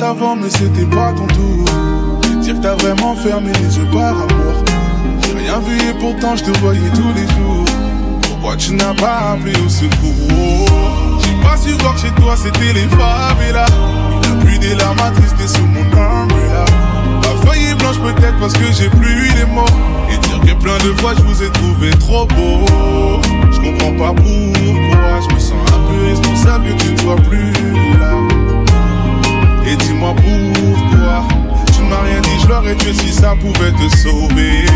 porte-avant, mais c'était pas ton tour. Dire que t'as vraiment fermé les yeux par amour. J'ai rien vu et pourtant je te voyais tous les jours. Pourquoi tu n'as pas appelé au secours? J'ai pas su voir que chez toi c'était les favelas. Il a plus des larmes attristés sous mon umbrella. Ma feuille est blanche peut-être parce que j'ai plus les mots. Et dire que plein de fois je vous ai trouvé trop beau. Je comprends pas pourquoi je me sens un peu responsable que tu ne sois plus là. Et dis-moi pourquoi Tu ne m'as rien dit, je l'aurais tué si ça pouvait te sauver.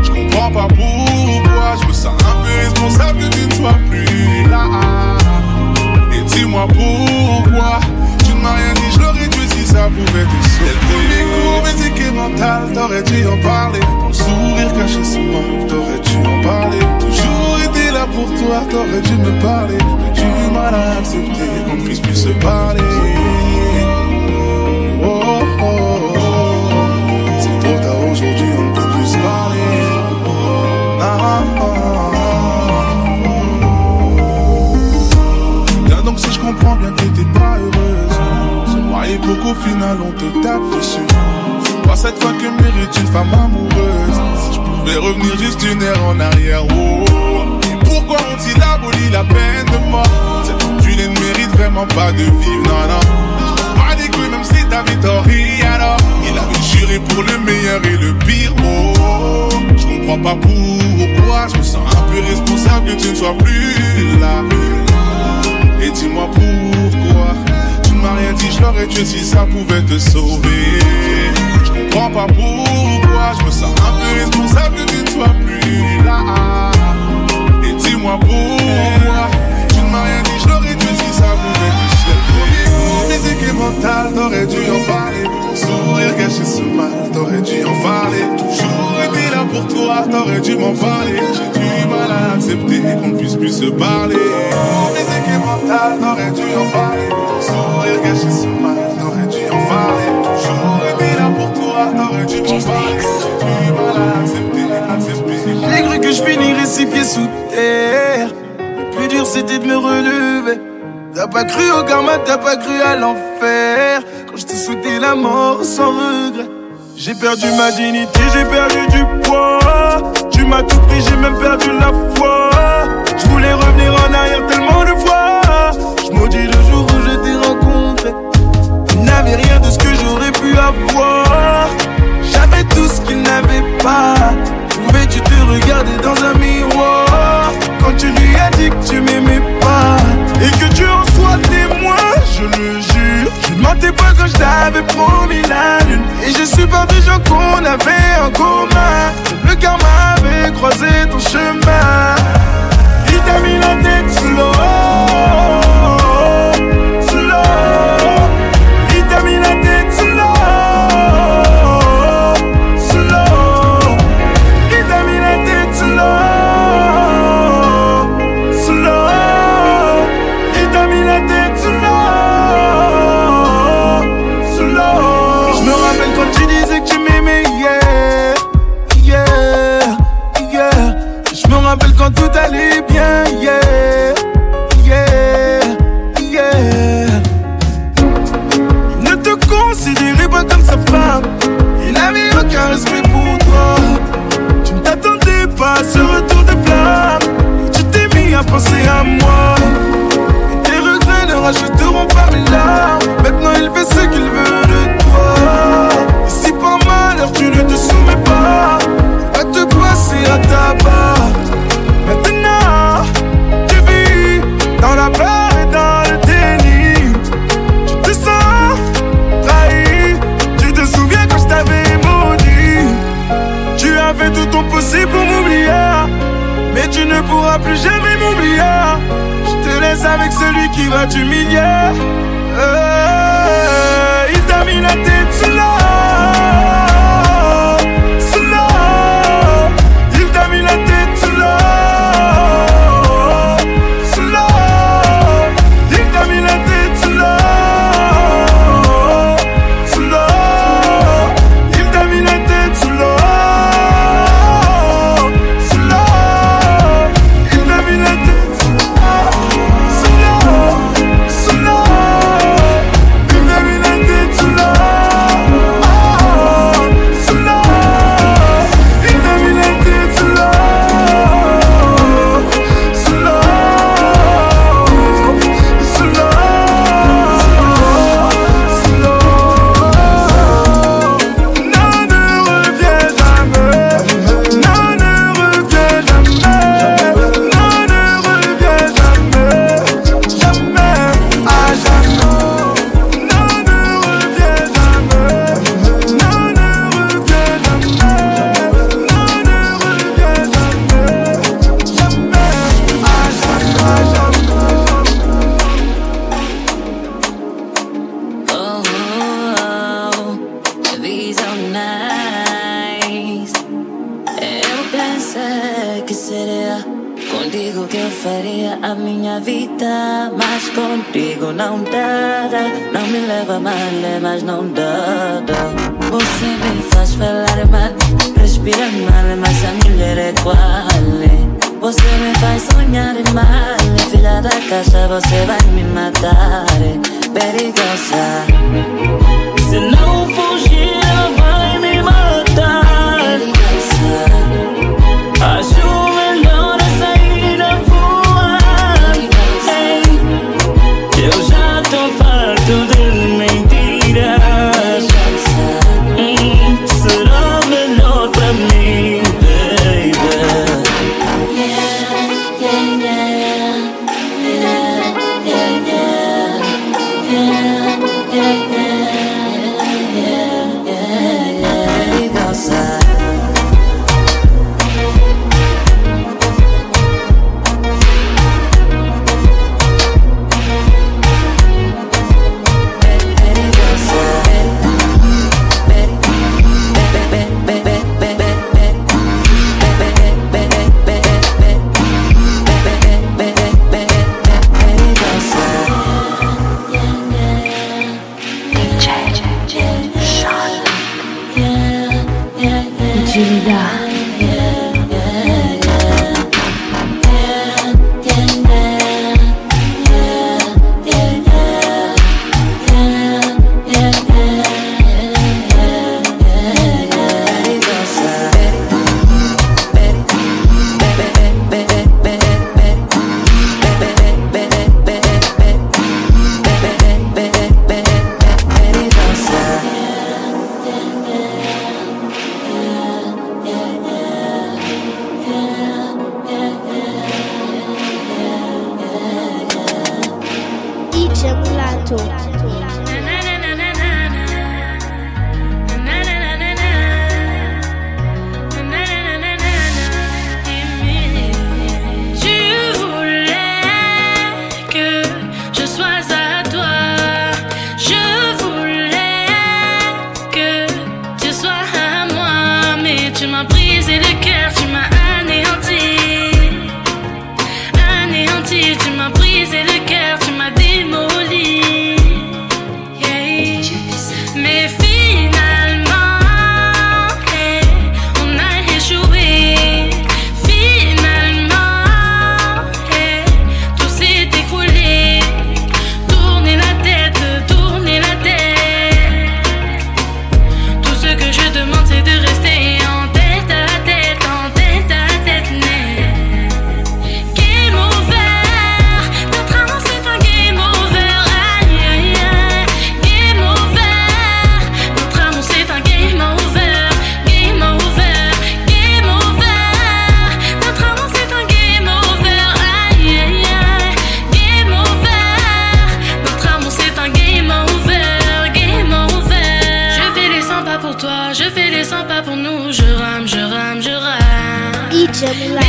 Je comprends pas pourquoi Je me sens un peu responsable que tu ne sois plus là. Et dis-moi pourquoi Tu ne m'as rien dit, je l'aurais tué si ça pouvait te sauver. Cours physique et t'aurais dû en parler. Ton sourire caché sous moi, t'aurais dû en parler. Toujours été là pour toi, t'aurais dû me parler. J'ai du mal à accepter qu'on puisse plus se parler Là donc si je comprends bien que t'es pas heureuse. Moi et pour qu'au final on te tape dessus. C'est cette fois que mérite une femme amoureuse. Si je pouvais revenir juste une heure en arrière, oh. Et pourquoi aboli la peine de mort? Cette enculée ne mérite vraiment pas de vivre, non, non. Pas des couilles, même si t'avais tort, alors Il avait juré pour le meilleur et le pire, oh Je comprends pas Je me sens un peu responsable que tu ne sois plus là. Et dis-moi pourquoi Tu ne m'as rien dit, je l'aurais tué si ça pouvait te sauver. Je comprends pas pourquoi Je me sens un peu responsable que tu ne sois plus là. Et dis-moi pourquoi Tu ne m'as rien dit, je l'aurais tué si ça pouvait te sauver. Physique et mental, t'aurais dû en parler Ton sourire caché ce mal, t'aurais dû en parler. Toujours été là pour toi, t'aurais dû m'en parler. J'ai du mal à accepter qu'on puisse plus se parler. Physique et mental, t'aurais dû en parler. Ton sourire caché ce mal, t'aurais dû en parler. Toujours été là pour toi, t'aurais dû m'en parler. J'ai du mal à accepter, accepter J'ai cru que je finirais six pieds sous terre. Le plus dur c'était de me relever. T'as pas cru au karma, t'as pas cru à l'enfer. Je t'ai souhaité la mort sans regret. J'ai perdu ma dignité, j'ai perdu du poids. Tu m'as tout pris, j'ai même perdu la foi. Je voulais revenir en arrière tellement de fois. Je maudis le jour où je t'ai rencontré. Tu n'avais rien de ce que j'aurais pu avoir. J'avais tout ce qu'il n'avait pas. Pouvais-tu te regarder dans un miroir quand tu lui as dit que tu m'aimais pas et que tu en sois témoin, je le jure. Je ne mentais pas quand je t'avais promis la lune. Et je suis par des gens qu'on avait en commun. Le karma avait croisé ton chemin. Il t'a mis la tête sous l'eau. de lidar. semula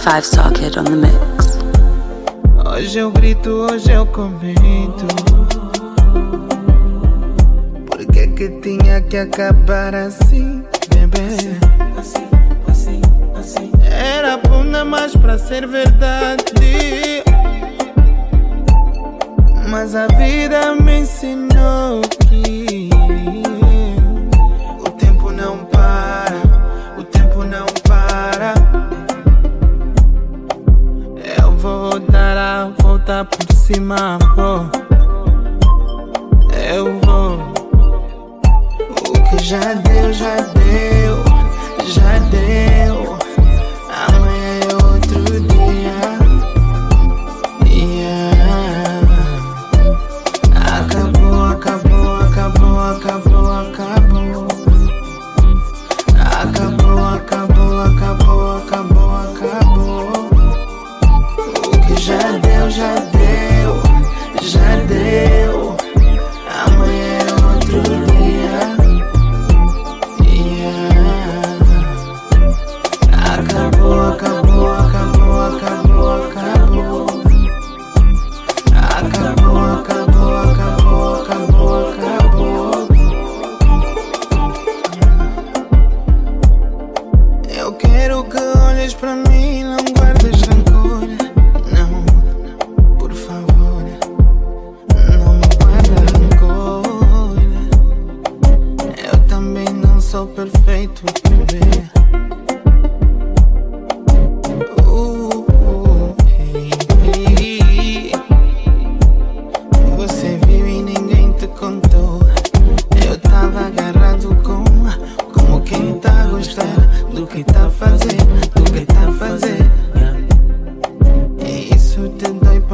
55 socket on the mix. Hoje eu grito, hoje eu comento. Por que que tinha que acabar assim, bebê? Assim, assim, assim, Era bunda, mas pra ser verdade. Mas a vida me ensinou que usimambo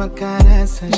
uma cara, essas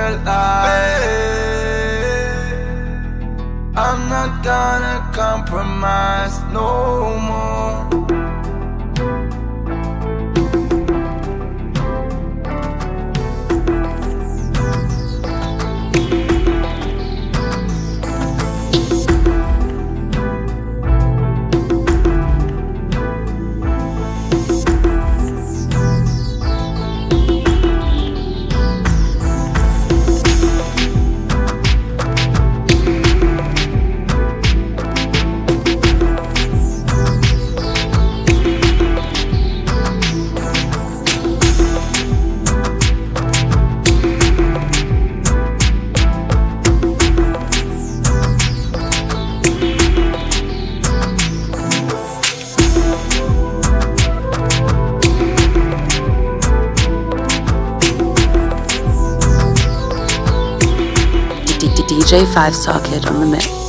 your life. I'm not gonna compromise no more. J5 socket on the mix.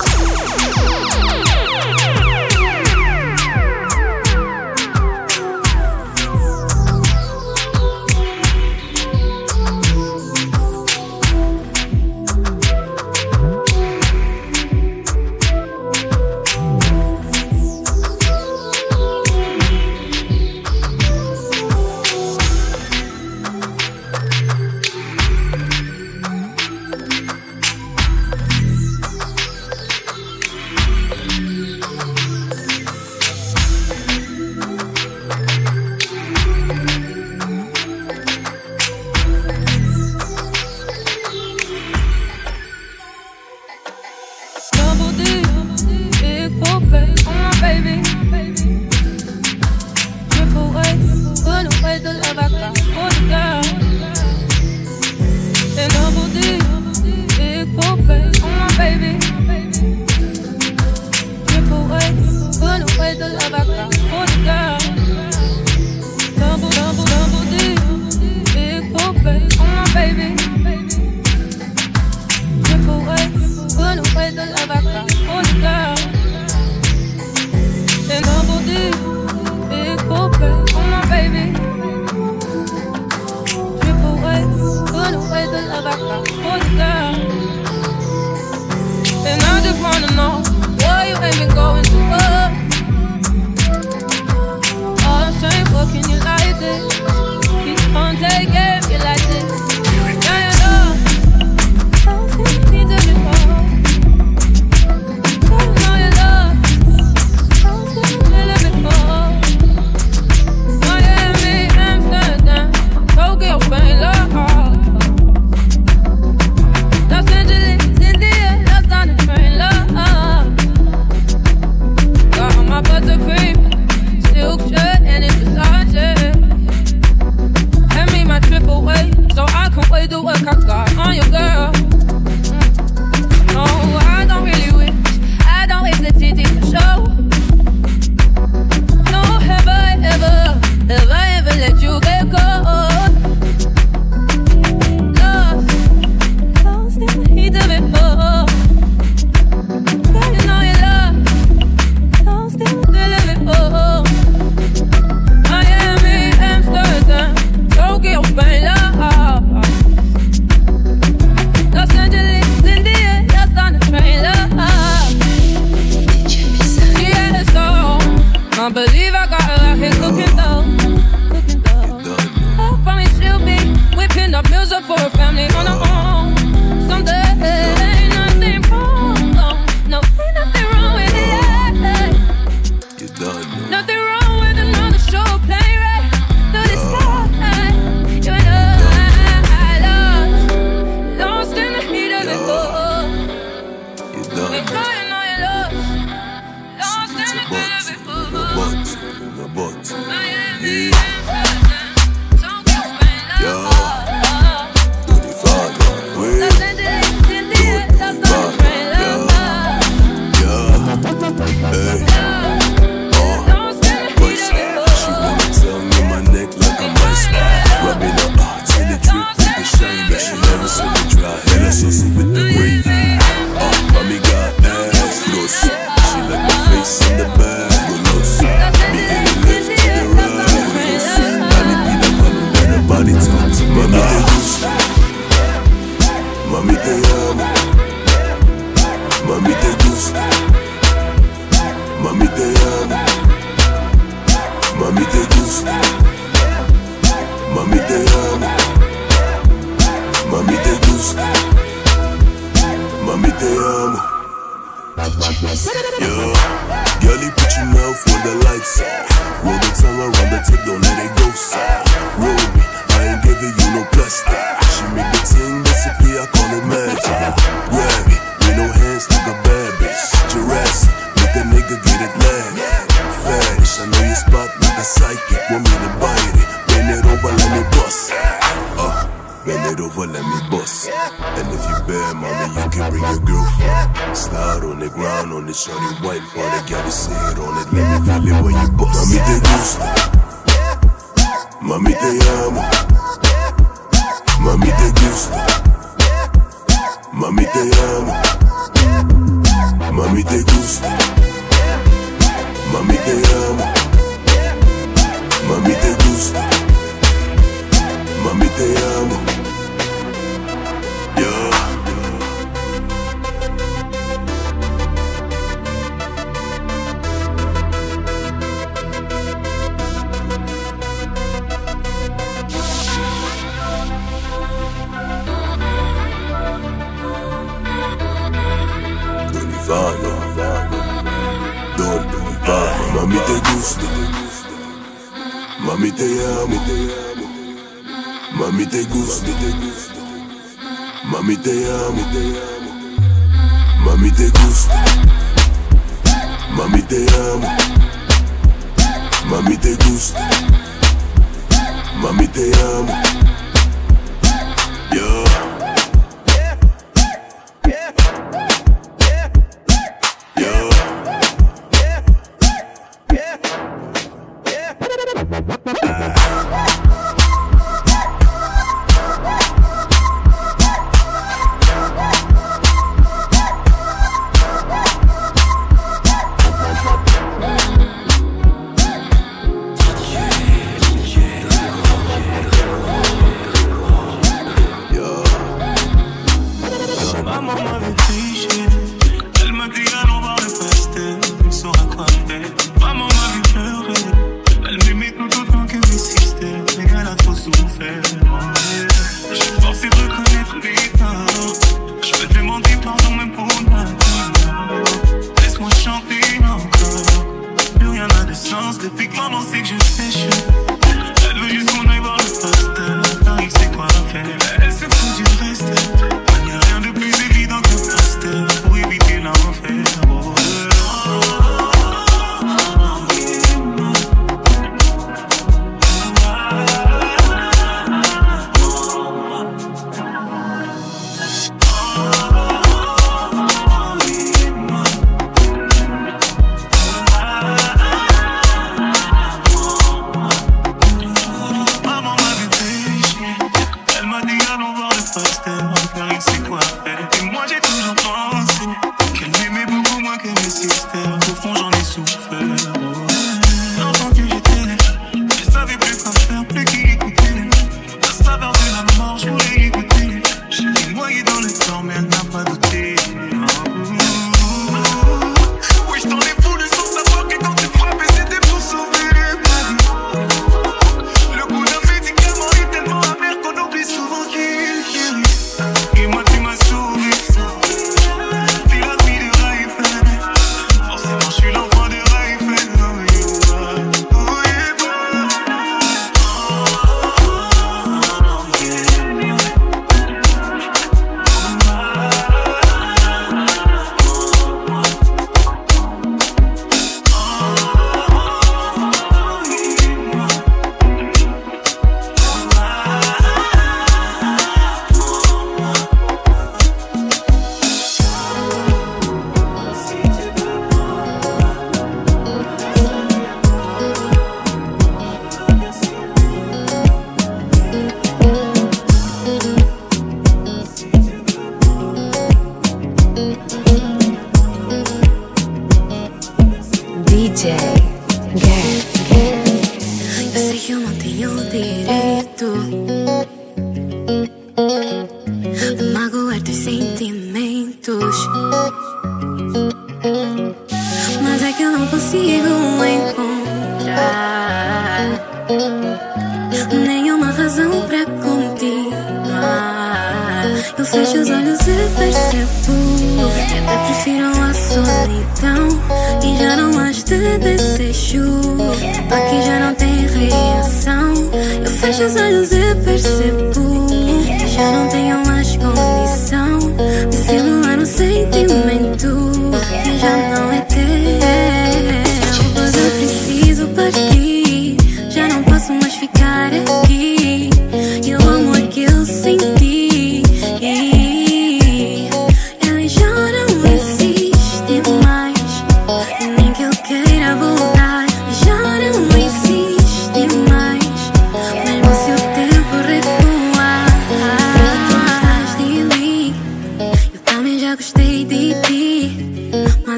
drive, grab it. With no hands like a bad bitch. Jurassic, make a nigga get it Atlantic. Fetish, I know your spot like a psychic. Want me to bite it? Bend it over, let me bust. Uh, bend it over, let me bust. And if you bad, mommy, you can bring your girlfriend. Slide on the ground on the shorty white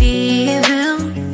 see you.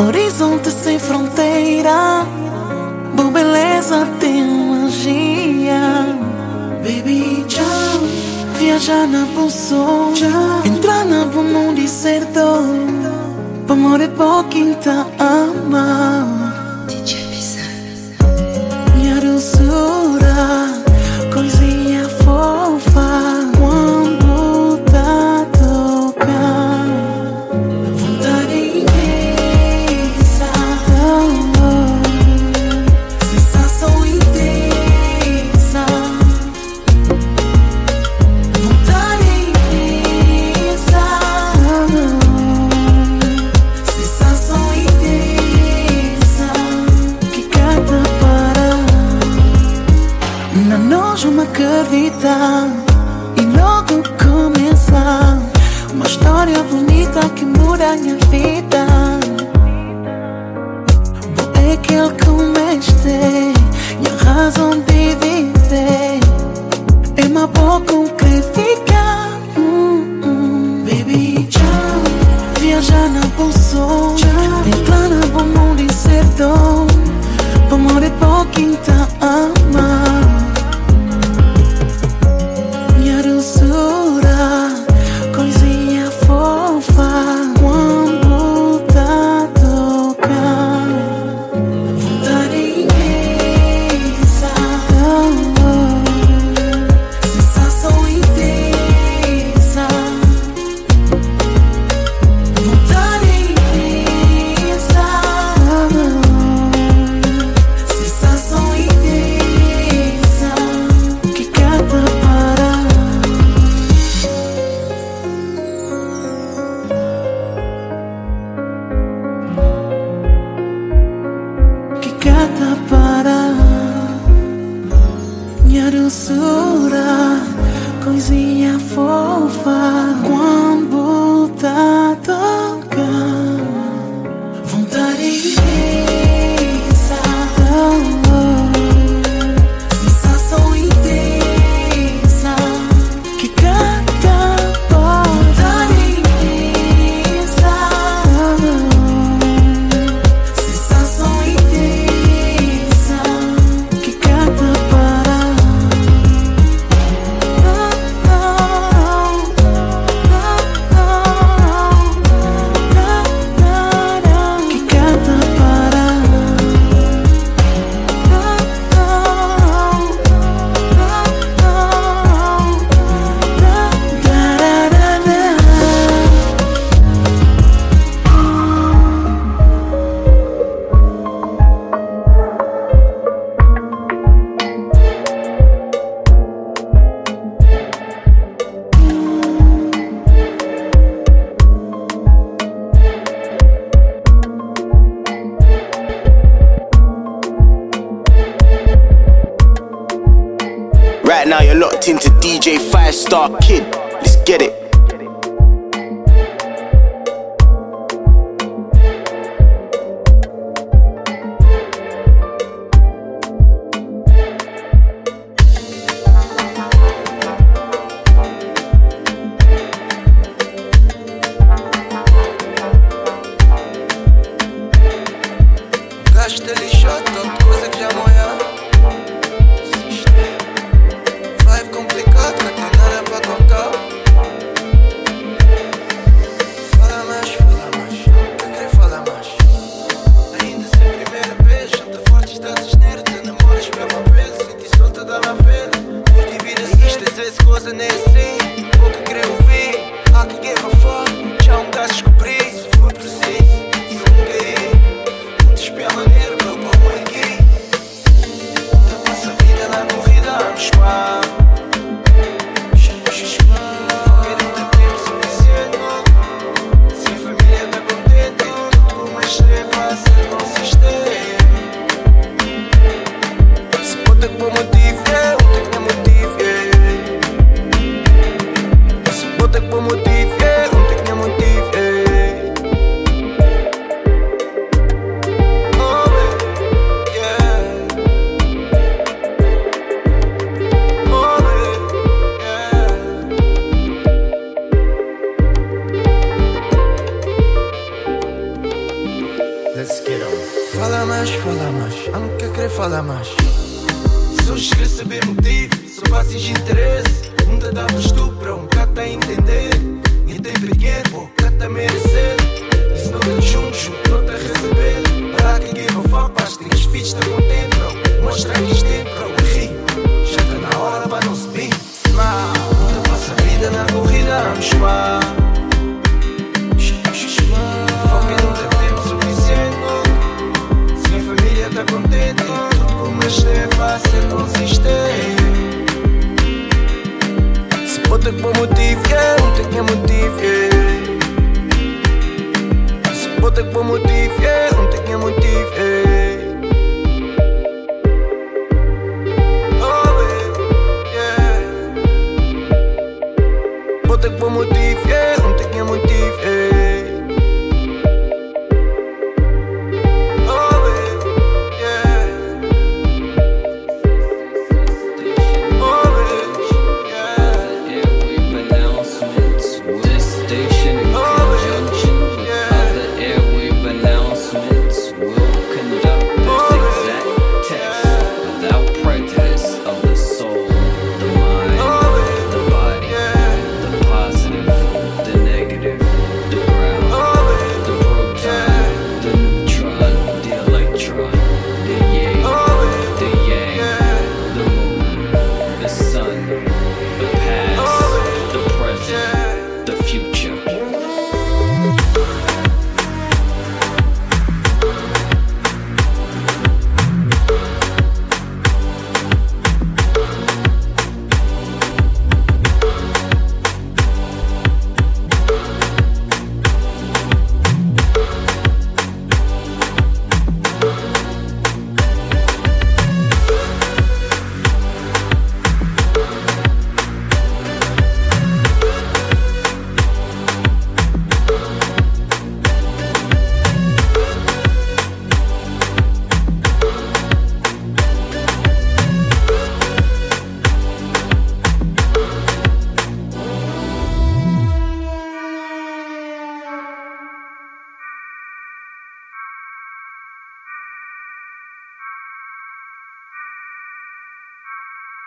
Horizonte sem fronteira Boa beleza tem magia. Baby, tchau. Viajar na bom Entrar na bom mundo certo Pra morrer é pouco então amar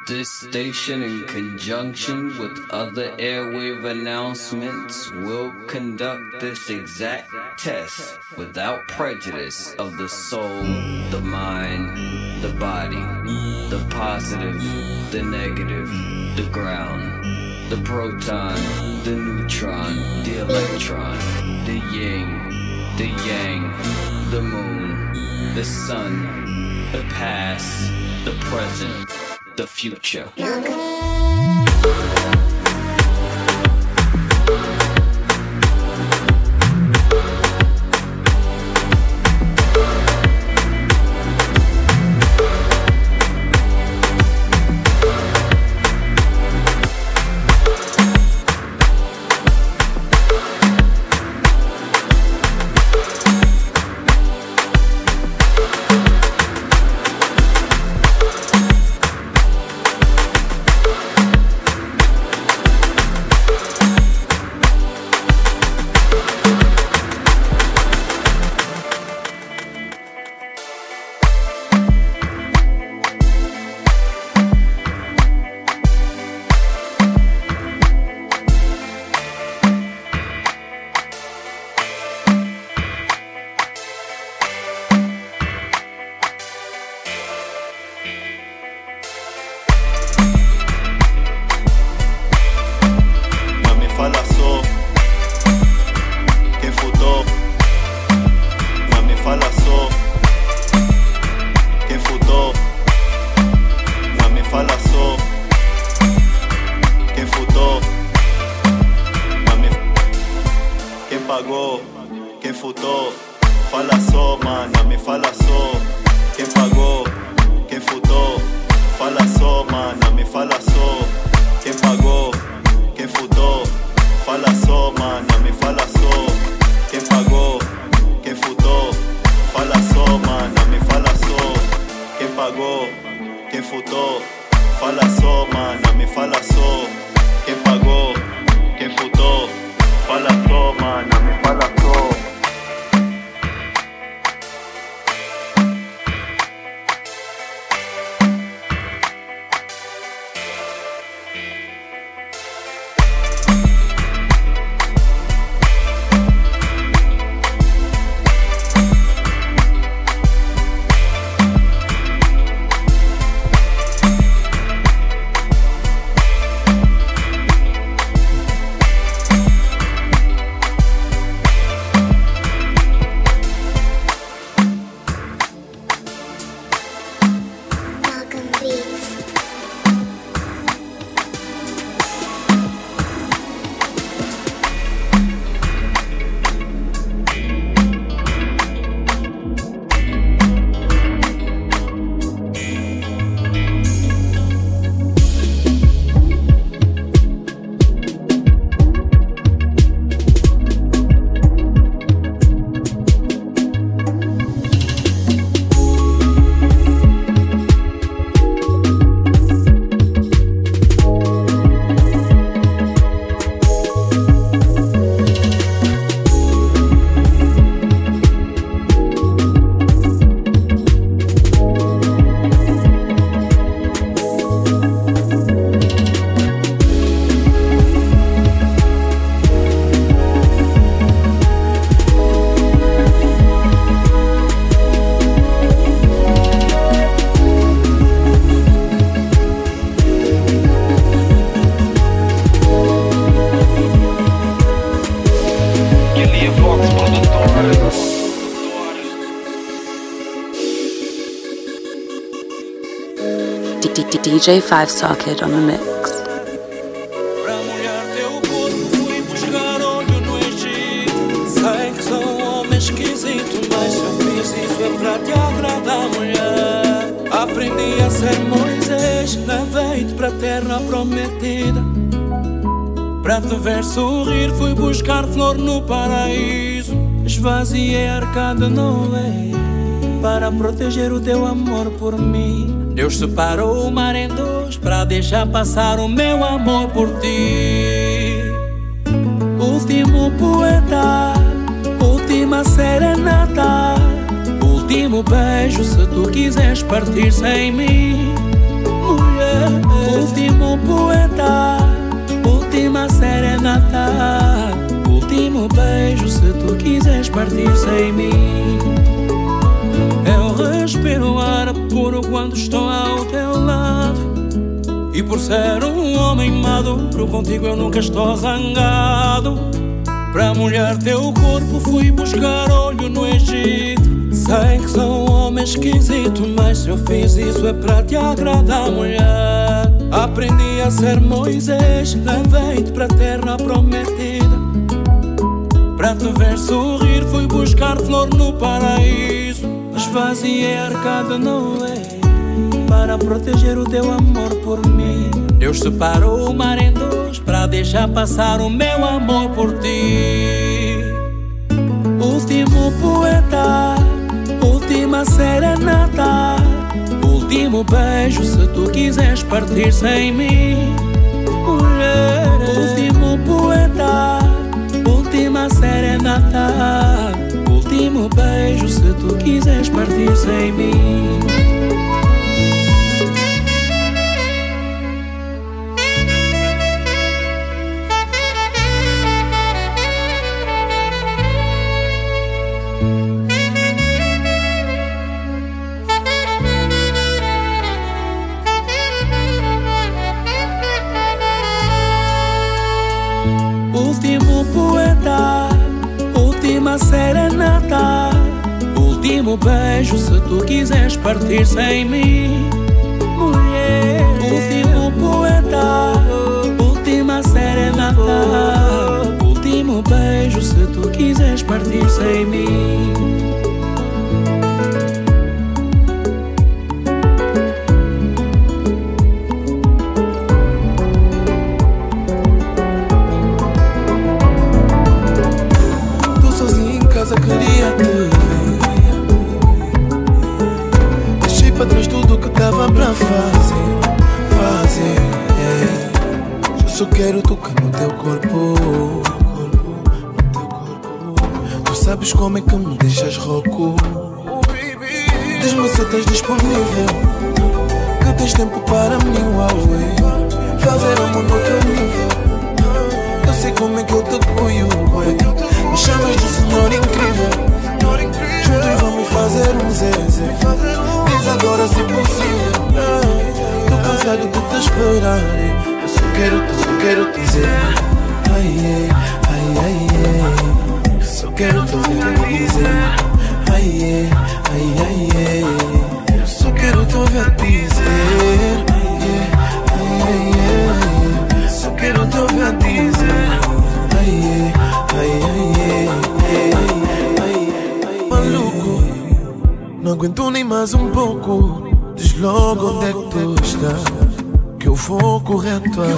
This station, in conjunction with other airwave announcements, will conduct this exact test without prejudice of the soul, the mind, the body, the positive, the negative, the ground, the proton, the neutron, the electron, the yin, the yang, the moon, the sun, the past, the present the future. Falaçou, mana, me falaçou. Quem pagou, quem futou. Falaçou, mana, me falaçou. Quem pagou, quem futou. Falaçou, mana, me falaçou. Quem pagou, quem futou. Falaçou, mana, me falaçou. Quem pagou, quem futou. Falaçou, mana, me falaçou. Quem pagou, quem futou. Falaçou, mana. Isso é pra te agradar, mulher. Aprendi a ser Moisés, levei-te pra terra prometida. Pra te ver sorrir, fui buscar flor no paraíso. Esvaziei a arca de Noé para proteger o teu amor por mim. Deus separou o mar em dois para deixar passar o meu amor por ti. Último poeta, última serenata, último beijo se tu quiseres partir sem mim. Mulher, último poeta, última serenata, último beijo se tu quiseres partir sem mim. Puro quando estou ao teu lado. E por ser um homem maduro, contigo eu nunca estou zangado. Pra molhar teu corpo fui buscar olho no Egito. Sei que sou um homem esquisito, mas se eu fiz isso é pra te agradar, mulher. Aprendi a ser Moisés, levei-te pra terra prometida. Pra te ver sorrir, fui buscar flor no paraíso. Esvaziei a arcada Noé para proteger o teu amor por mim. Deus separou o mar em dois para deixar passar o meu amor por ti. Último poeta, última serenata, último beijo se tu quiseres partir sem mim. Mulher, último poeta, última serenata, beijo se tu quiseres partir sem mim. Último beijo se tu quiseres partir sem mim. Mulher, último poeta, última serenata, último beijo se tu quiseres partir sem mim. Tava pra fazer. Fazer, yeah. Eu só quero tocar no teu corpo. Tu sabes como é que me deixas rouco. Diz-me se estás disponível. Que tens tempo para mim, Huawei. Fazer amor no teu nível. Eu sei como é que eu te cuido, te. Eu só quero, eu só quero te dizer. Ai, ai, ai, ai. Eu só quero te ouvir dizer. Ai, ai, ai, ai. Eu só quero te ouvir dizer. Ai, ai, ai. Só quero te ouvir dizer. Ai, ai, ai, ai. Maluco, não aguento nem mais um pouco. Diz logo onde é que tu estás. Que eu vou correr atrás.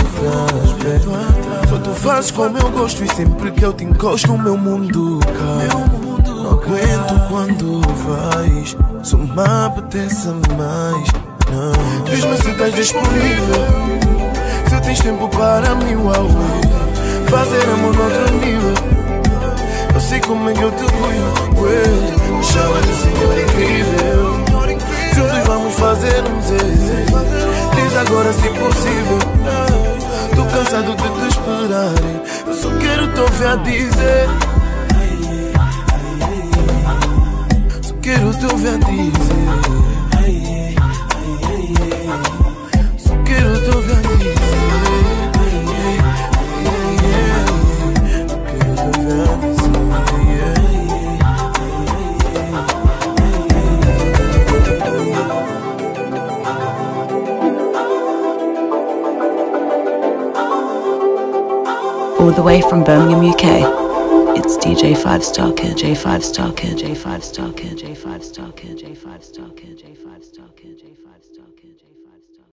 baby. Só tu fazes como eu gosto e sempre que eu te encosto o meu mundo cai. Não aguento quando vais, só me apetece mais. Não. Diz-me se estás disponível. Se tens tempo para mim, uau. Fazer amor no outro nível. Eu sei como é que eu te cuido. chama de senhor incrível. Juntos vamos fazer um zezé. Diz agora se possível. Tô cansado de te esperar. Eu só quero te ouvir a dizer. Só quero te ouvir a dizer. All the way from Birmingham, UK, it's DJ 5 Star Kid, J5 Star Kid, J5 Star Kid, J5 Star Kid, J5 Star Kid,